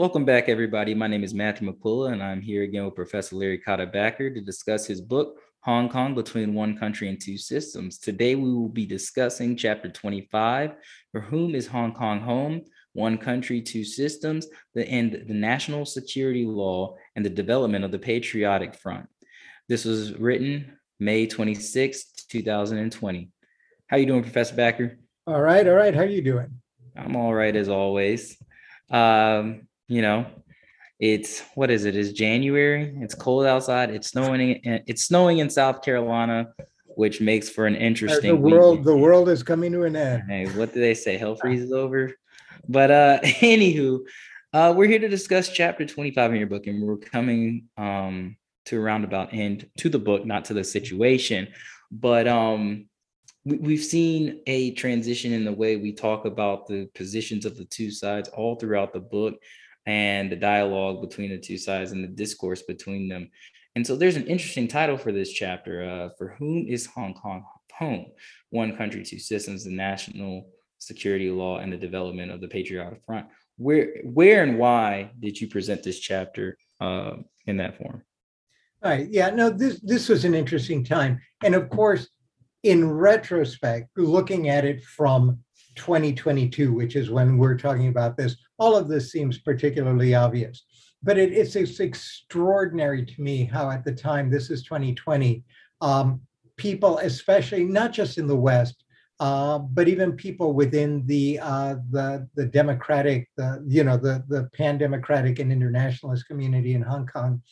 Welcome back, everybody. My name is Matthew McQuilla, and I'm here again with Professor Larry Catá Backer to discuss his book, Hong Kong Between One Country and Two Systems. Today, we will be discussing Chapter 25 For Whom is Hong Kong Home? One Country, Two Systems, the, and the National Security Law and the Development of the Patriotic Front. This was written May 26, 2020. How are you doing, Professor Backer? All right, all right. How are you doing? I'm all right as always. Um, you know, it's what is it? It's January. It's cold outside. It's snowing. It's snowing in South Carolina, which makes for an interesting. The world, weekend. the world is coming to an end. Hey, what do they say? Hell freezes over. But uh, anywho, uh, we're here to discuss chapter 25 in your book, and we're coming um to a roundabout end to the book, not to the situation. But um, we, we've seen a transition in the way we talk about the positions of the two sides all throughout the book and the dialogue between the two sides and the discourse between them. And so there's an interesting title for this chapter uh, For Whom is Hong Kong Home? One Country, Two Systems, the National Security Law and the Development of the Patriotic Front. Where, where and why did you present this chapter uh, in that form? All right. Yeah. No. This this was an interesting time, and of course, in retrospect, looking at it from 2022, which is when we're talking about this, all of this seems particularly obvious. But it, it's, it's extraordinary to me how, at the time, this is 2020, um, people, especially not just in the West, uh, but even people within the uh, the the democratic, the you know the the pan democratic and internationalist community in Hong Kong,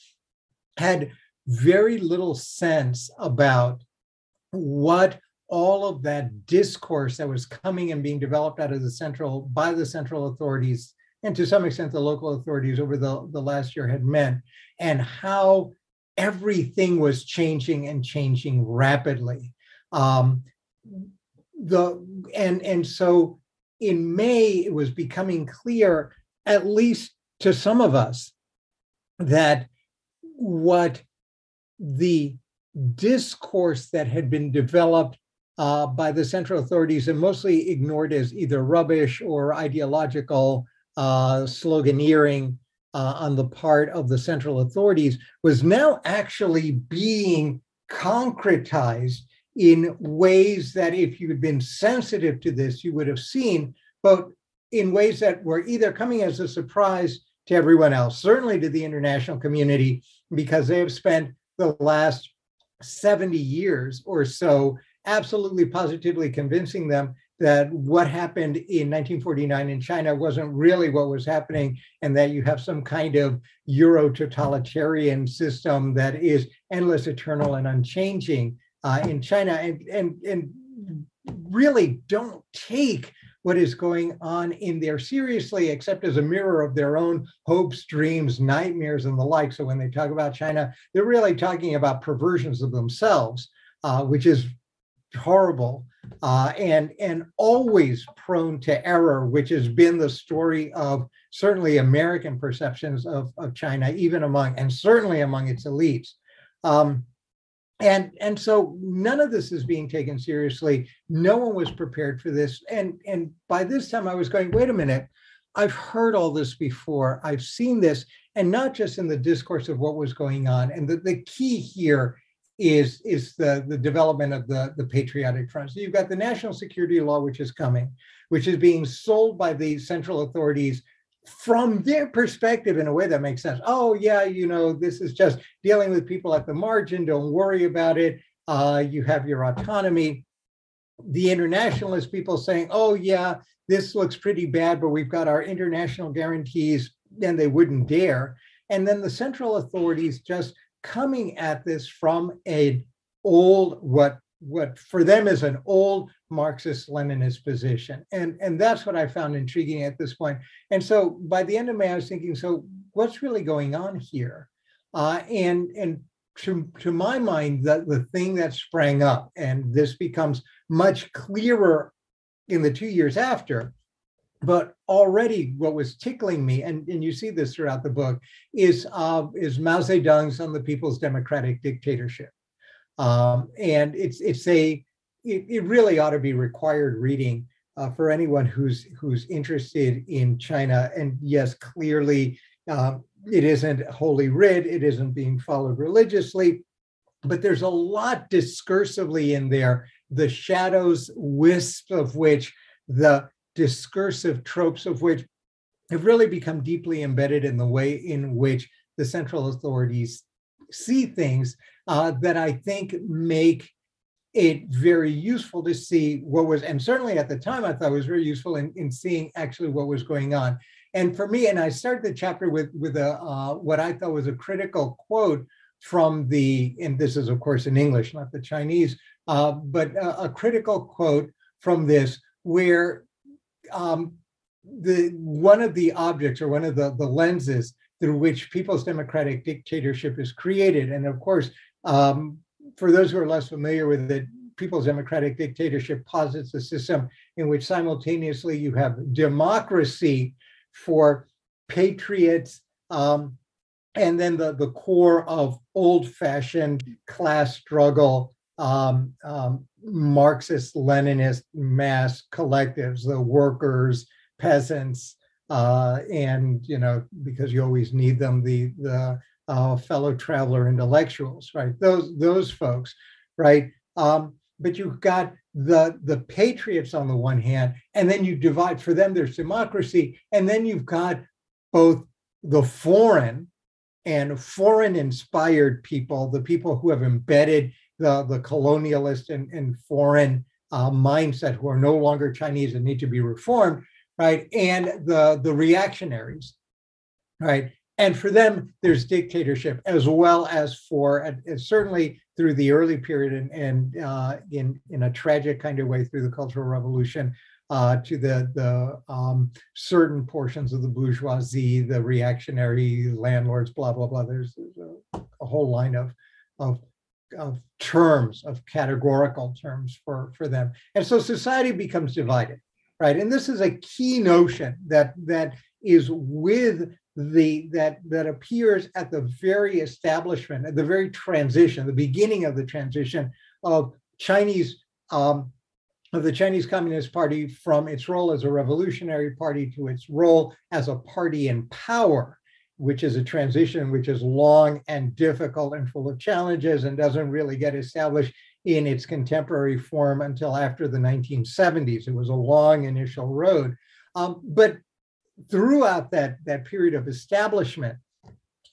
had very little sense about what all of that discourse that was coming and being developed out of the central by the central authorities and to some extent the local authorities over the, the last year had meant and how everything was changing and changing rapidly. Um, the and and so in may it was becoming clear at least to some of us that what the discourse that had been developed uh, by the central authorities and mostly ignored as either rubbish or ideological uh, sloganeering uh, on the part of the central authorities was now actually being concretized in ways that if you had been sensitive to this, you would have seen, but in ways that were either coming as a surprise to everyone else, certainly to the international community, because they have spent the last 70 years or so absolutely positively convincing them that what happened in 1949 in China wasn't really what was happening, and that you have some kind of Euro totalitarian system that is endless, eternal, and unchanging uh, in China, and, and, and really don't take what is going on in there seriously, except as a mirror of their own hopes, dreams, nightmares, and the like. So when they talk about China, they're really talking about perversions of themselves, uh, which is horrible uh, and and always prone to error, which has been the story of certainly American perceptions of, of China, even among and certainly among its elites. Um, and and so none of this is being taken seriously. No one was prepared for this. And and by this time, I was going, wait a minute. I've heard all this before. I've seen this, and not just in the discourse of what was going on. And the, the key here is is the, the development of the, the patriotic front. So you've got the national security law, which is coming, which is being sold by the central authorities from their perspective in a way that makes sense. Oh, yeah, you know, this is just dealing with people at the margin. Don't worry about it. Uh, you have your autonomy. The internationalist people saying, oh, yeah, this looks pretty bad, but we've got our international guarantees, and they wouldn't dare. And then the central authorities just coming at this from an old, what what for them is an old Marxist Leninist position. And, and that's what I found intriguing at this point. And so by the end of May, I was thinking, so what's really going on here? Uh, and and to, to my mind, the, the thing that sprang up, and this becomes much clearer in the two years after, but already what was tickling me, and, and you see this throughout the book, is, uh, is Mao Zedong's on the People's Democratic Dictatorship. Um, and it's it's a it, it, really ought to be required reading uh, for anyone who's who's interested in China. And yes, clearly um, it isn't holy writ, it isn't being followed religiously, but there's a lot discursively in there, the shadows, wisp of which, the discursive tropes of which have really become deeply embedded in the way in which the central authorities see things uh, that I think make it very useful to see what was, and certainly at the time I thought was very useful in, in seeing actually what was going on. And for me, and I started the chapter with with a uh, what I thought was a critical quote from the, and this is of course in English, not the Chinese, uh, but a, a, critical quote from this where um, the one of the objects or one of the, the lenses through which people's democratic dictatorship is created, and of course, um, for those who are less familiar with it, people's democratic dictatorship posits a system in which simultaneously you have democracy for patriots um, and then the, the core of old-fashioned class struggle um, um, marxist leninist mass collectives the workers peasants uh, and you know because you always need them the the uh, fellow traveler intellectuals right? Those those folks right? Um, but you've got the the patriots on the one hand and then you divide for them there's democracy and then you've got both the foreign and foreign inspired people the people who have embedded the the colonialist and, and foreign uh, mindset who are no longer chinese and need to be reformed right and the the reactionaries right and for them there's dictatorship as well as for certainly through the early period and, and uh, in, in a tragic kind of way through the Cultural Revolution uh, to the, the um, certain portions of the bourgeoisie, the reactionary landlords, blah, blah, blah. There's, there's a, a, whole line of, of, of terms, of categorical terms for, for them. And so society becomes divided, right? And this is a key notion that, that is with the that that appears at the very establishment, at the very transition, the beginning of the transition of Chinese um, of the Chinese Communist Party from its role as a revolutionary party to its role as a party in power, which is a transition which is long and difficult and full of challenges and doesn't really get established in its contemporary form until after the 1970s. It was a long initial road. Um, but throughout that, that period of establishment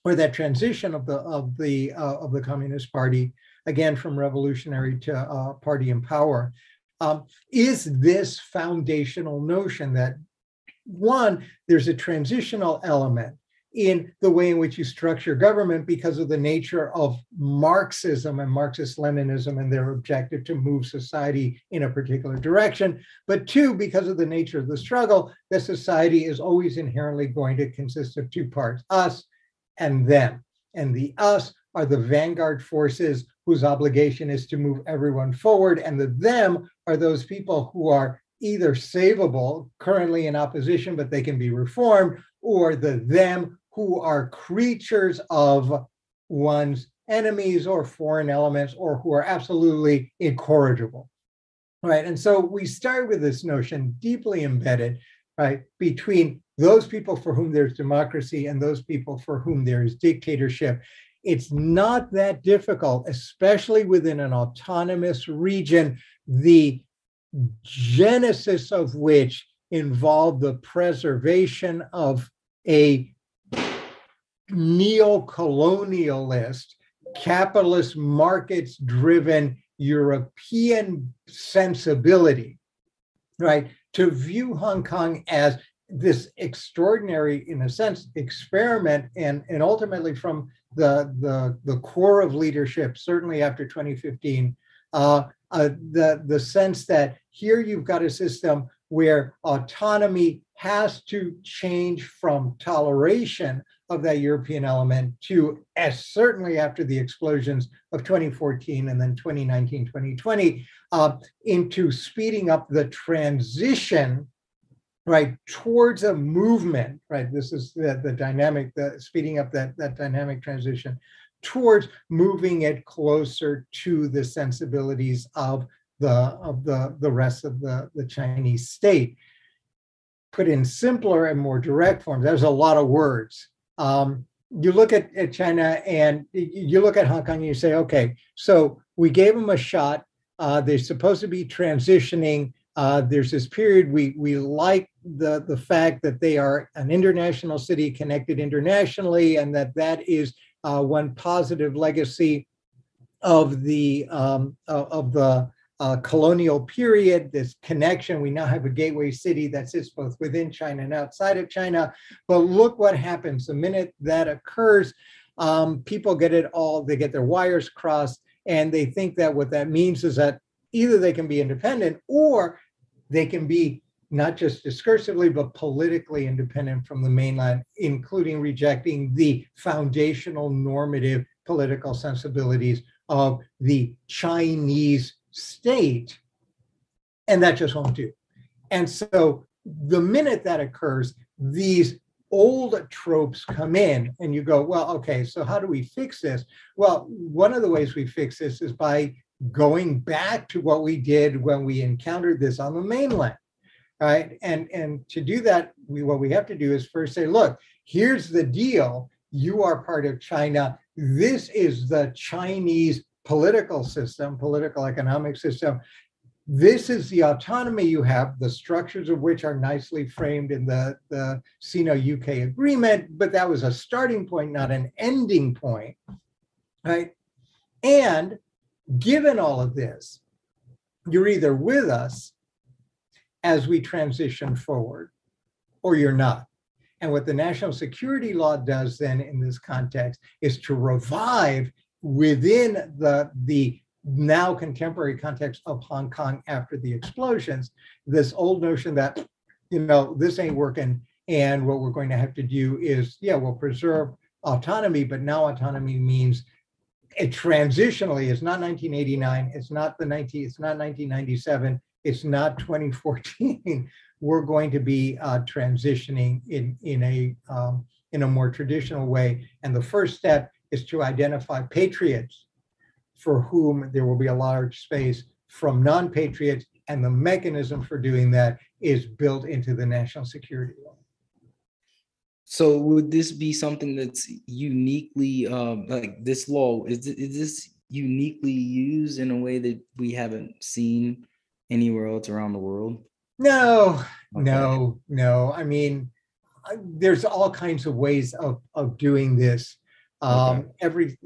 or that transition of the of the uh, of the Communist Party again from revolutionary to uh, party in power um, is this foundational notion that one there's a transitional element in the way in which you structure government because of the nature of Marxism and Marxist Leninism and their objective to move society in a particular direction. But two, because of the nature of the struggle, that society is always inherently going to consist of two parts us and them. And the us are the vanguard forces whose obligation is to move everyone forward, and the them are those people who are either savable, currently in opposition, but they can be reformed, or the them who are creatures of one's enemies or foreign elements or who are absolutely incorrigible right? And so we start with this notion deeply embedded right between those people for whom there's democracy and those people for whom there is dictatorship. It's not that difficult especially within an autonomous region the genesis of which involved the preservation of a neo-colonialist, capitalist markets driven European sensibility, right? To view Hong Kong as this extraordinary, in a sense, experiment, and, and ultimately from the, the, the core of leadership, certainly after 2015, uh, uh, the, the sense that here you've got a system where autonomy has to change from toleration of that European element to, as certainly after the explosions of 2014 and then 2019, 2020, uh, into speeding up the transition right towards a movement right this is the, the dynamic the speeding up that that dynamic transition towards moving it closer to the sensibilities of the of the the rest of the the Chinese state. Put in simpler and more direct forms. There's a lot of words. Um, you look at, at China and you look at Hong Kong and you say, okay, so we gave them a shot. Uh, they're supposed to be transitioning. Uh, there's this period we we like the the fact that they are an international city connected internationally, and that that is uh, one positive legacy of the um, of the uh, colonial period, this connection. We now have a gateway city that sits both within China and outside of China. But look what happens the minute that occurs. Um, people get it all, they get their wires crossed, and they think that what that means is that either they can be independent or they can be not just discursively, but politically independent from the mainland, including rejecting the foundational normative political sensibilities of the Chinese state. And that just won't do. And so the minute that occurs, these old tropes come in and you go, well, okay, so how do we fix this? Well, one of the ways we fix this is by going back to what we did when we encountered this on the mainland. Right. And and to do that, we what we have to do is first say, look, here's the deal. You are part of China. This is the Chinese political system, political economic system. This is the autonomy you have, the structures of which are nicely framed in the, the Sino-UK agreement, but that was a starting point, not an ending point, right? And given all of this, you're either with us as we transition forward, or you're not. And what the national security law does then in this context is to revive within the, the now contemporary context of Hong Kong after the explosions, this old notion that, you know, this ain't working. And what we're going to have to do is, yeah, we'll preserve autonomy, but now autonomy means it transitionally, it's not 1989, it's not the 19, it's not 1997, it's not 2014. we're going to be uh, transitioning in, in a um, in a more traditional way. And the first step is to identify patriots for whom there will be a large space from non-patriots and the mechanism for doing that is built into the national security law. So would this be something that's uniquely um, like this law is, is this uniquely used in a way that we haven't seen anywhere else around the world? No, okay. no, no. I mean, there's all kinds of ways of, of doing this. Um, okay. Every,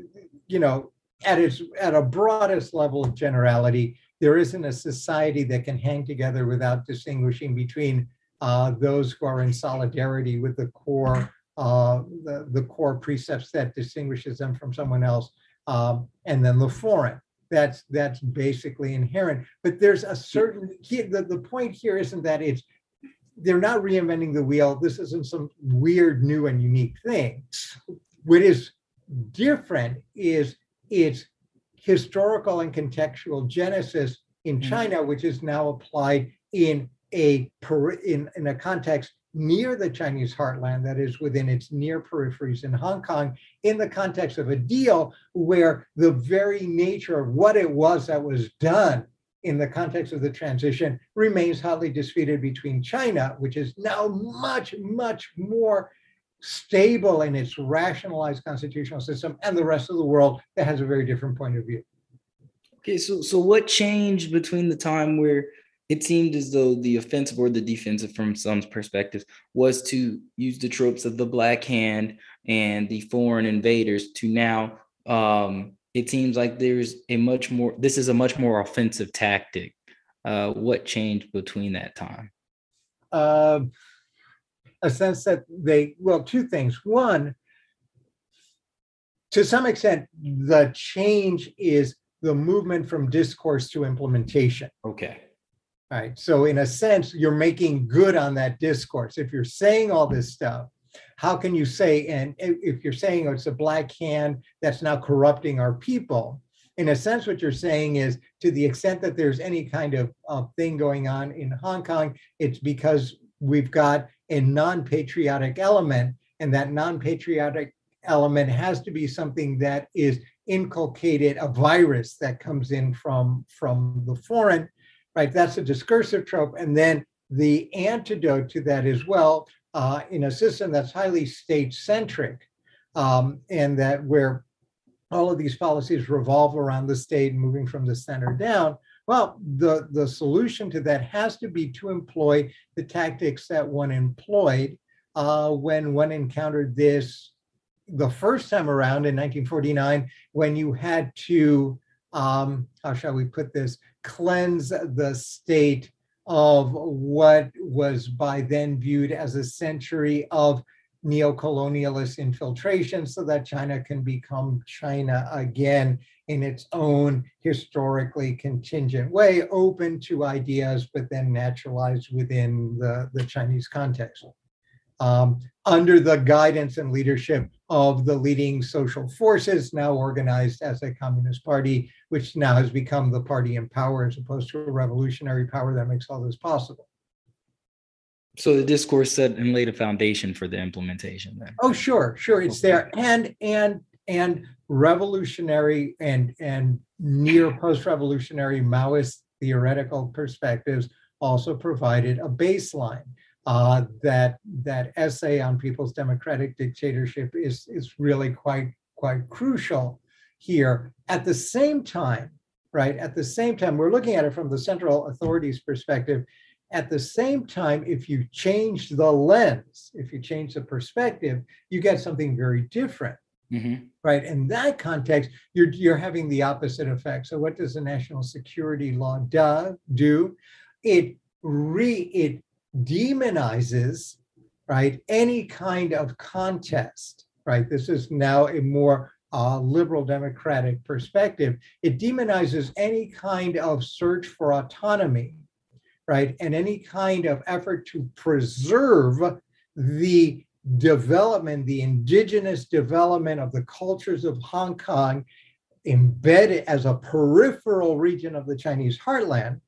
you know, at its at a broadest level of generality, there isn't a society that can hang together without distinguishing between uh, those who are in solidarity with the core uh, the, the core precepts that distinguishes them from someone else, um, and then the foreign. That's that's basically inherent. But there's a certain the, the point here isn't that it's they're not reinventing the wheel. This isn't some weird, new, and unique thing. What is different is its historical and contextual genesis in mm. China, which is now applied in a in, in a context near the Chinese heartland, that is within its near peripheries in Hong Kong, in the context of a deal where the very nature of what it was that was done in the context of the transition remains hotly disputed between China, which is now much, much more stable in its rationalized constitutional system, and the rest of the world that has a very different point of view. Okay, so so what changed between the time where it seemed as though the offensive or the defensive, from some perspectives, was to use the tropes of the black hand and the foreign invaders to now um, it seems like there's a much more this is a much more offensive tactic uh, what changed between that time uh, a sense that they well two things. One to some extent the change is the movement from discourse to implementation. Okay. All right? So in a sense you're making good on that discourse. If you're saying all this stuff how can you say, and if you're saying oh, it's a black hand that's now corrupting our people, in a sense, what you're saying is to the extent that there's any kind of, of thing going on in Hong Kong, it's because we've got a non patriotic element, and that non patriotic element has to be something that is inculcated a virus that comes in from, from the foreign, right? That's a discursive trope. And then the antidote to that as well, uh, in a system that's highly state centric, um, and that where all of these policies revolve around the state moving from the center down. Well, the, the solution to that has to be to employ the tactics that one employed uh, when one encountered this the first time around in 1949, when you had to, um, how shall we put this, cleanse the state of what was by then viewed as a century of neocolonialist infiltration so that China can become China again in its own historically contingent way, open to ideas, but then naturalized within the, the Chinese context. Um, under the guidance and leadership of the leading social forces, now organized as a communist party, which now has become the party in power as opposed to a revolutionary power that makes all this possible. So the discourse set and laid a foundation for the implementation then. Oh, sure, sure, it's there. And, and, and revolutionary and, and near post-revolutionary Maoist theoretical perspectives also provided a baseline. Uh, that that essay on people's democratic dictatorship is is really quite quite crucial here. At the same time, right? At the same time, we're looking at it from the central authorities' perspective. At the same time, if you change the lens, if you change the perspective, you get something very different. Mm-hmm. Right. In that context, you're you're having the opposite effect. So what does the national security law do? do? It re it demonizes right any kind of contest. Right. This is now a more uh, liberal democratic perspective. It demonizes any kind of search for autonomy, right, and any kind of effort to preserve the development, the indigenous development of the cultures of Hong Kong embedded as a peripheral region of the Chinese heartland,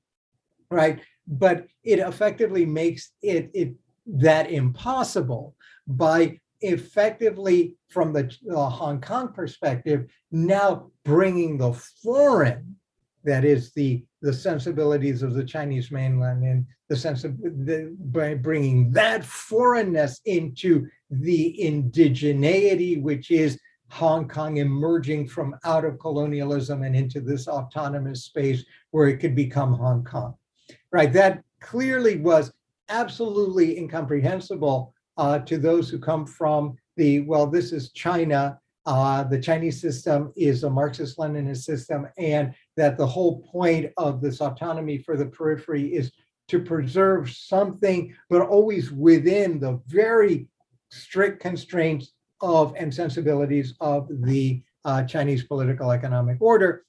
right? But it effectively makes it, it that impossible by effectively, from the uh, Hong Kong perspective, now bringing the foreign, that is the the sensibilities of the Chinese mainland and the sense of the, by bringing that foreignness into the indigeneity, which is Hong Kong emerging from out of colonialism and into this autonomous space where it could become Hong Kong. Right, that clearly was absolutely incomprehensible uh, to those who come from the, well, this is China, uh, the Chinese system is a Marxist Leninist system, and that the whole point of this autonomy for the periphery is to preserve something, but always within the very strict constraints of and sensibilities of the uh, Chinese political economic order.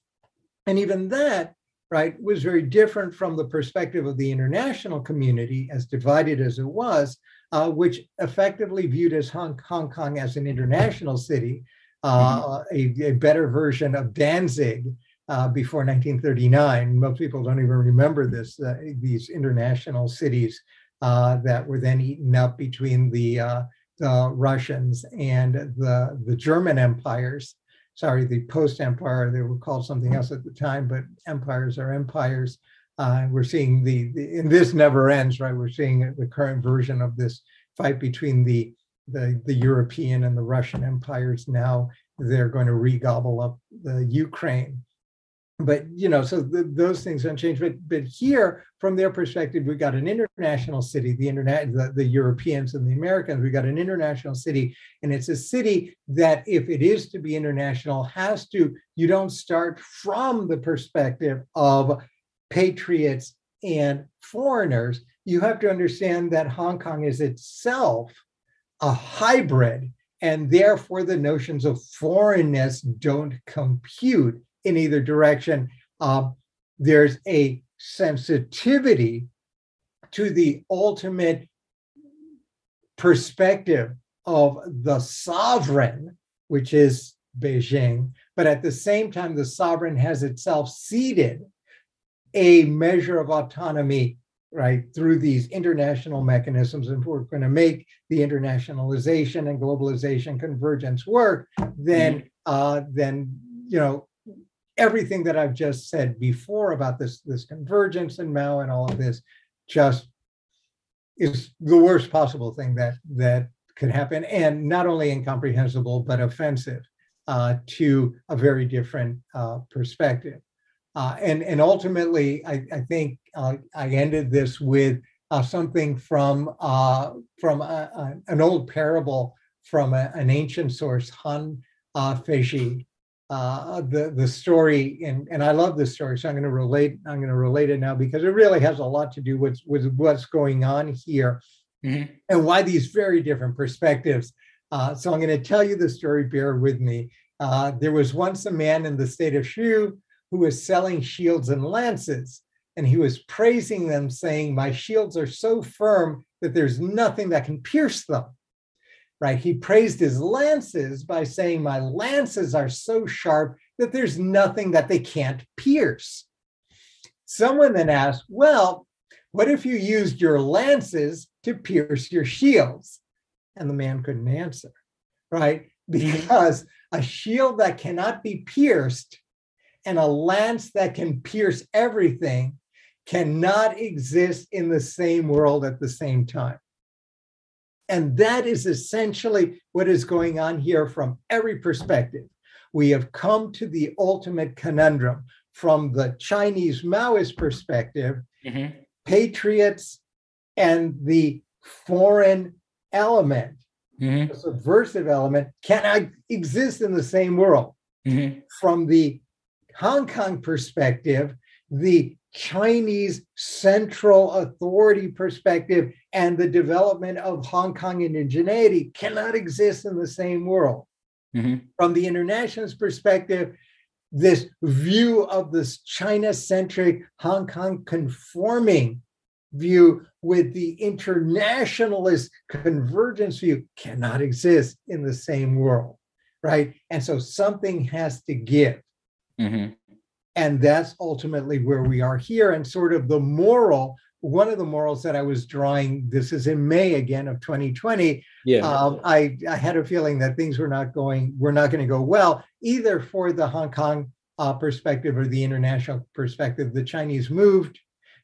And even that, right, was very different from the perspective of the international community, as divided as it was, uh, which effectively viewed as Hong, Hong, Kong as an international city, uh, mm-hmm. a, a, better version of Danzig uh, before 1939. Most people don't even remember this, uh, these international cities uh, that were then eaten up between the, uh, the Russians and the, the German empires. Sorry, the post empire, they were called something else at the time, but empires are empires. Uh, we're seeing the, the, and this never ends, right? We're seeing the current version of this fight between the the, the European and the Russian empires now they're going to regobble up the Ukraine. But you know so those things don't change but but here from their perspective we've got an international city the internet the, the europeans and the americans we've got an international city. And it's a city that if it is to be international has to you don't start from the perspective of patriots and foreigners. You have to understand that hong kong is itself a hybrid and therefore the notions of foreignness don't compute in either direction. Um, there's a sensitivity to the ultimate perspective of the sovereign, which is Beijing, but at the same time, the sovereign has itself ceded a measure of autonomy, right, through these international mechanisms. And if we're going to make the internationalization and globalization convergence work, then mm-hmm. uh, then you know, everything that I've just said before about this, this convergence and Mao and all of this just is the worst possible thing that, that could happen. And not only incomprehensible, but offensive uh, to a very different uh, perspective. Uh, and, and ultimately, I, I think uh, I ended this with uh, something from, uh, from a, a- an old parable from a- an ancient source, Han uh, Feizi. Uh, the, the story, and, and I love this story, so I'm going to relate, I'm going to relate it now because it really has a lot to do with, with what's going on here Mhm. and why these very different perspectives. Uh, so I'm going to tell you the story, bear with me. Uh, there was once a man in the state of Shu who was selling shields and lances, and he was praising them, saying, My shields are so firm that there's nothing that can pierce them. Right? He praised his lances by saying, My lances are so sharp that there's nothing that they can't pierce. Someone then asked, Well, what if you used your lances to pierce your shields? And the man couldn't answer, right? Mm-hmm. Because a shield that cannot be pierced and a lance that can pierce everything cannot exist in the same world at the same time. And that is essentially what is going on here from every perspective. We have come to the ultimate conundrum from the Chinese Maoist perspective Mhm. patriots and the foreign element, Mhm. the subversive element, cannot exist in the same world. Mhm. From the Hong Kong perspective, the Chinese central authority perspective and the development of Hong Kong indigeneity cannot exist in the same world Mhm. from the internationalist perspective, this view of this China centric, Hong Kong conforming view with the internationalist convergence view cannot exist in the same world, right? And so something has to give. Mhm. And that's ultimately where we are here. And sort of the moral, one of the morals that I was drawing, this is in May again of 2020, Yeah. um, I, I had a feeling that things were not going, were not going to go well, either for the Hong Kong uh, perspective or the international perspective. The Chinese moved.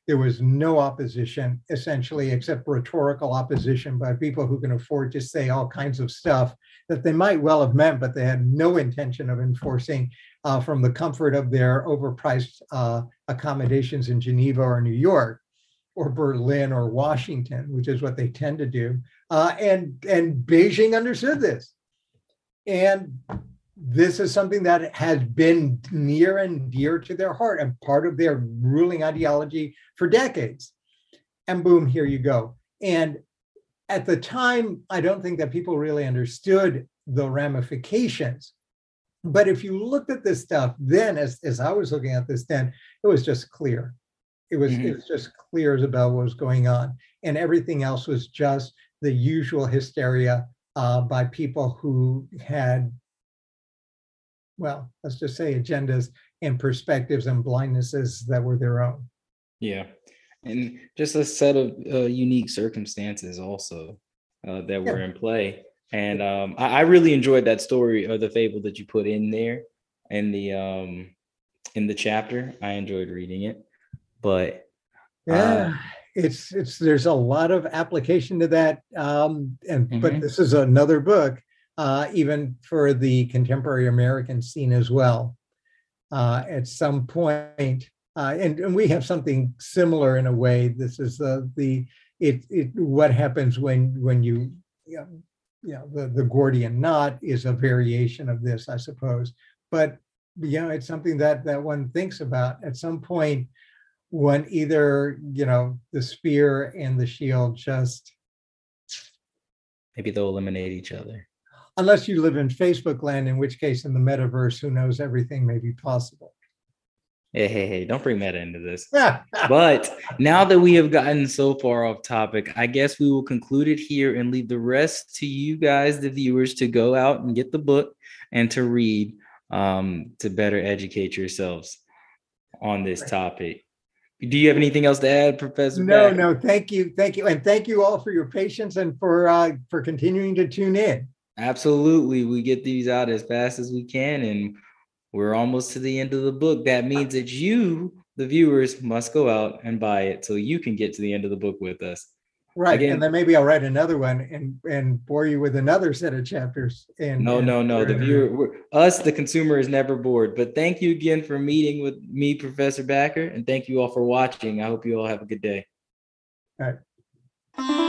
There was no opposition, essentially, except rhetorical opposition by people who can afford to say all kinds of stuff that they might well have meant, but they had no intention of enforcing uh, from the comfort of their overpriced uh, accommodations in Geneva or New York or Berlin or Washington, which is what they tend to do. Uh, and and Beijing understood this, and this is something that has been near and dear to their heart and part of their ruling ideology for decades. And boom, here you go. And at the time, I don't think that people really understood the ramifications. But if you looked at this stuff then, as, as I was looking at this then, it was just clear. It was it Mhm. was just clear as about what was going on, and everything else was just the usual hysteria uh, by people who had, well, let's just say agendas and perspectives and blindnesses that were their own. Yeah. And just a set of uh, unique circumstances also uh, that were in play. And um, I, I really enjoyed that story or the fable that you put in there in the um, in the chapter. I enjoyed reading it. But Yeah, it's it's there's a lot of application to that, um, and but Mhm. this is another book, uh, even for the contemporary American scene as well. Uh, at some point, uh, and and we have something similar in a way. This is the the it it what happens when when you you know, the the Gordian knot is a variation of this, I suppose. But you know, it's something that that one thinks about at some point when either you know the spear and the shield just maybe they'll eliminate each other. unless you live in facebook land in which case in the metaverse who knows everything may be possible Hey, hey, hey, don't bring that into this. But now that we have gotten so far off topic, I guess we will conclude it here and leave the rest to you guys, the viewers, to go out and get the book and to read um, to better educate yourselves on this topic. Do you have anything else to add, Professor? no Back? no thank you thank you and thank you all for your patience and for uh for continuing to tune in Absolutely. We get these out as fast as we can and we're almost to the end of the book. That means that you, the viewers, must go out and buy it so you can get to the end of the book with us. Right, Again- and then maybe I'll write another one and, and bore you with another set of chapters and. No, and- no, no. The viewer, us, the consumer, is never bored. But thank you again for meeting with me, Professor Backer, and thank you all for watching. I hope you all have a good day. All right.